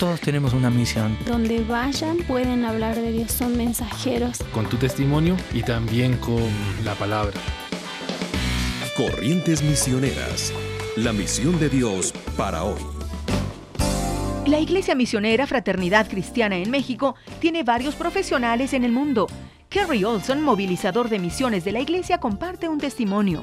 Todos tenemos una misión. Donde vayan pueden hablar de Dios, son mensajeros. Con tu testimonio y también con la palabra. Corrientes Misioneras, la misión de Dios para hoy. La Iglesia Misionera Fraternidad Cristiana en México tiene varios profesionales en el mundo. Kerry Olson, movilizador de misiones de la Iglesia, comparte un testimonio.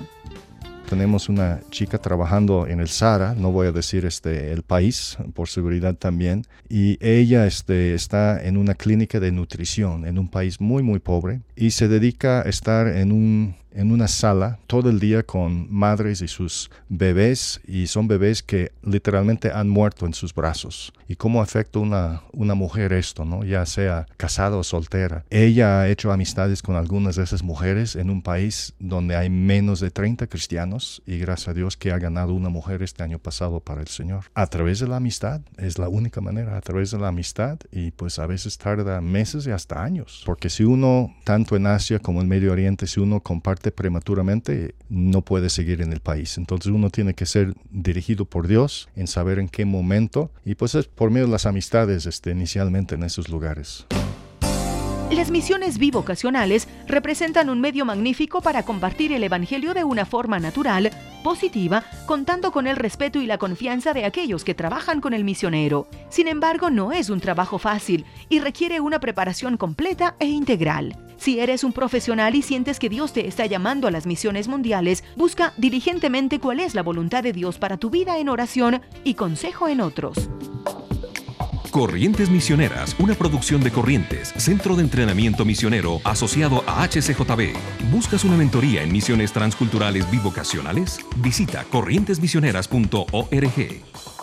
Tenemos una chica trabajando en el Sahara, no voy a decir este, el país, por seguridad también, y ella este, está en una clínica de nutrición en un país muy, muy pobre y se dedica a estar en un en una sala todo el día con madres y sus bebés y son bebés que literalmente han muerto en sus brazos. ¿Y cómo afecta una, una mujer esto, no? ya sea casada o soltera? Ella ha hecho amistades con algunas de esas mujeres en un país donde hay menos de 30 cristianos y gracias a Dios que ha ganado una mujer este año pasado para el Señor. A través de la amistad, es la única manera, a través de la amistad y pues a veces tarda meses y hasta años. Porque si uno, tanto en Asia como en Medio Oriente, si uno comparte prematuramente, no puede seguir en el país. Entonces uno tiene que ser dirigido por Dios en saber en qué momento y pues es por medio de las amistades este, inicialmente en esos lugares. Las misiones bivocacionales representan un medio magnífico para compartir el Evangelio de una forma natural, positiva, contando con el respeto y la confianza de aquellos que trabajan con el misionero. Sin embargo, no es un trabajo fácil y requiere una preparación completa e integral. Si eres un profesional y sientes que Dios te está llamando a las misiones mundiales, busca diligentemente cuál es la voluntad de Dios para tu vida en oración y consejo en otros. Corrientes Misioneras, una producción de Corrientes, Centro de Entrenamiento Misionero asociado a HCJB. ¿Buscas una mentoría en misiones transculturales bivocacionales? Visita corrientesmisioneras.org.